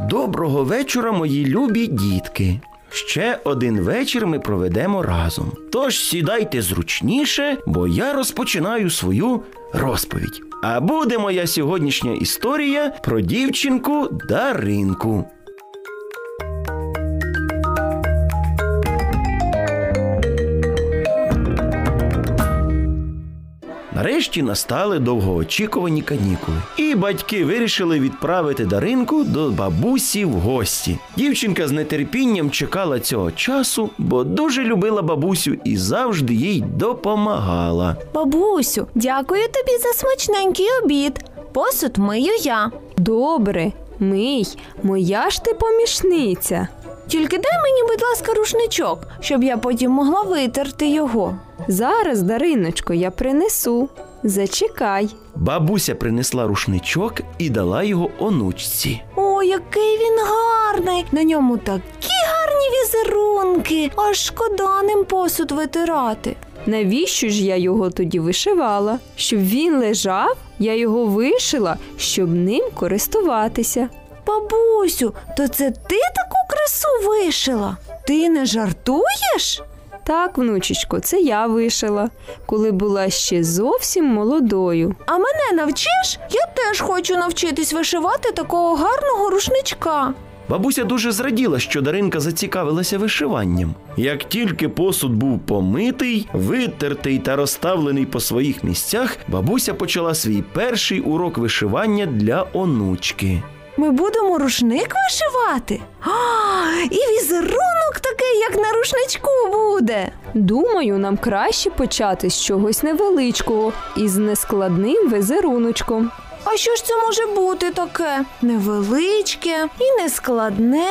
Доброго вечора, мої любі дітки. Ще один вечір ми проведемо разом. Тож сідайте зручніше, бо я розпочинаю свою розповідь. А буде моя сьогоднішня історія про дівчинку Даринку. Нарешті настали довгоочікувані канікули, і батьки вирішили відправити Даринку до бабусі в гості. Дівчинка з нетерпінням чекала цього часу, бо дуже любила бабусю і завжди їй допомагала. Бабусю, дякую тобі за смачненький обід. Посуд мию я. Добре, мий, моя ж ти помічниця. Тільки дай мені, будь ласка, рушничок, щоб я потім могла витерти його. Зараз, Дариночко, я принесу. Зачекай. Бабуся принесла рушничок і дала його онучці. О, який він гарний! На ньому такі гарні візерунки. Аж шкода ним посуд витирати. Навіщо ж я його тоді вишивала? Щоб він лежав, я його вишила, щоб ним користуватися. Бабусю, то це ти таку красу вишила? Ти не жартуєш? Так, внучечко, це я вишила, коли була ще зовсім молодою. А мене навчиш? Я теж хочу навчитись вишивати такого гарного рушничка. Бабуся дуже зраділа, що Даринка зацікавилася вишиванням. Як тільки посуд був помитий, витертий та розставлений по своїх місцях, бабуся почала свій перший урок вишивання для онучки. Ми будемо рушник вишивати. А, і візерунок як на рушничку буде. Думаю, нам краще почати з чогось невеличкого із нескладним визеруночком. А що ж це може бути таке? Невеличке і нескладне.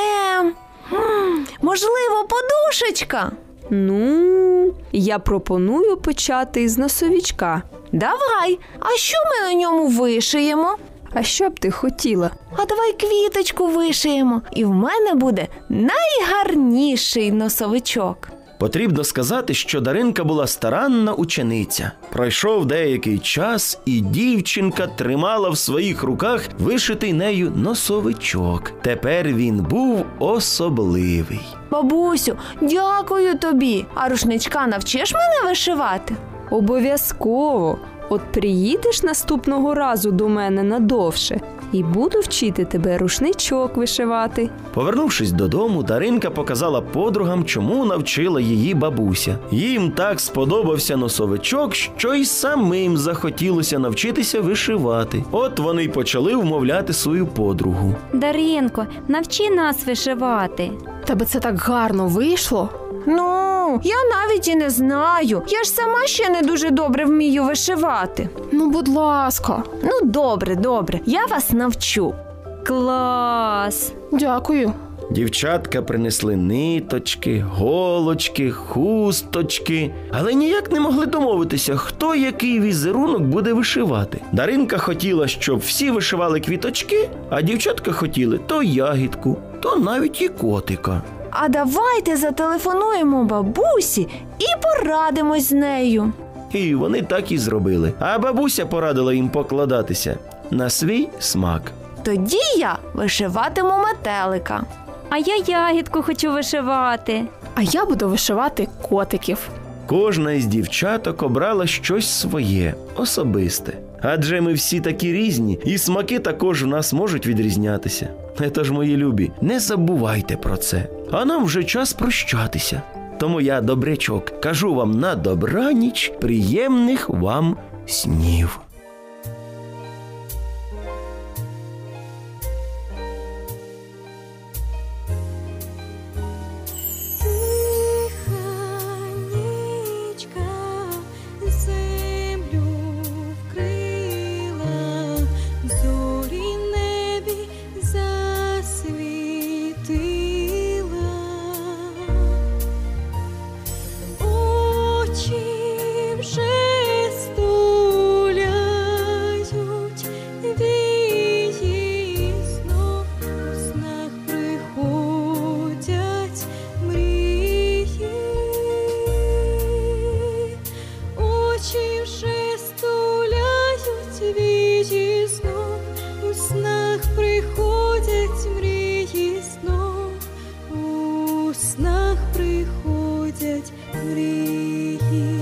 Можливо, подушечка. Ну, я пропоную почати з носовічка. Давай. А що ми на ньому вишиємо? А що б ти хотіла? А давай квіточку вишиємо, і в мене буде найгарніший носовичок. Потрібно сказати, що Даринка була старанна учениця. Пройшов деякий час, і дівчинка тримала в своїх руках вишитий нею носовичок. Тепер він був особливий. Бабусю, дякую тобі. А рушничка навчиш мене вишивати? Обов'язково. От приїдеш наступного разу до мене надовше і буду вчити тебе рушничок вишивати. Повернувшись додому, Даринка показала подругам, чому навчила її бабуся. Їм так сподобався носовичок, що й самим захотілося навчитися вишивати. От вони й почали вмовляти свою подругу. Даринко, навчи нас вишивати. Тебе це так гарно вийшло. Ну, я навіть і не знаю. Я ж сама ще не дуже добре вмію вишивати. Ну, будь ласка, Ну, добре, добре, я вас навчу. Клас! дякую. Дівчатка принесли ниточки, голочки, хусточки, але ніяк не могли домовитися, хто який візерунок буде вишивати. Даринка хотіла, щоб всі вишивали квіточки, а дівчатка хотіли то ягідку, то навіть і котика. А давайте зателефонуємо бабусі і порадимось з нею. І вони так і зробили. А бабуся порадила їм покладатися на свій смак. Тоді я вишиватиму метелика. А я ягідку хочу вишивати. А я буду вишивати котиків. Кожна із дівчаток обрала щось своє, особисте. Адже ми всі такі різні, і смаки також у нас можуть відрізнятися. Тож, мої любі, не забувайте про це. А нам вже час прощатися. Тому я, добрячок, кажу вам на добраніч приємних вам снів. Приходять мрії.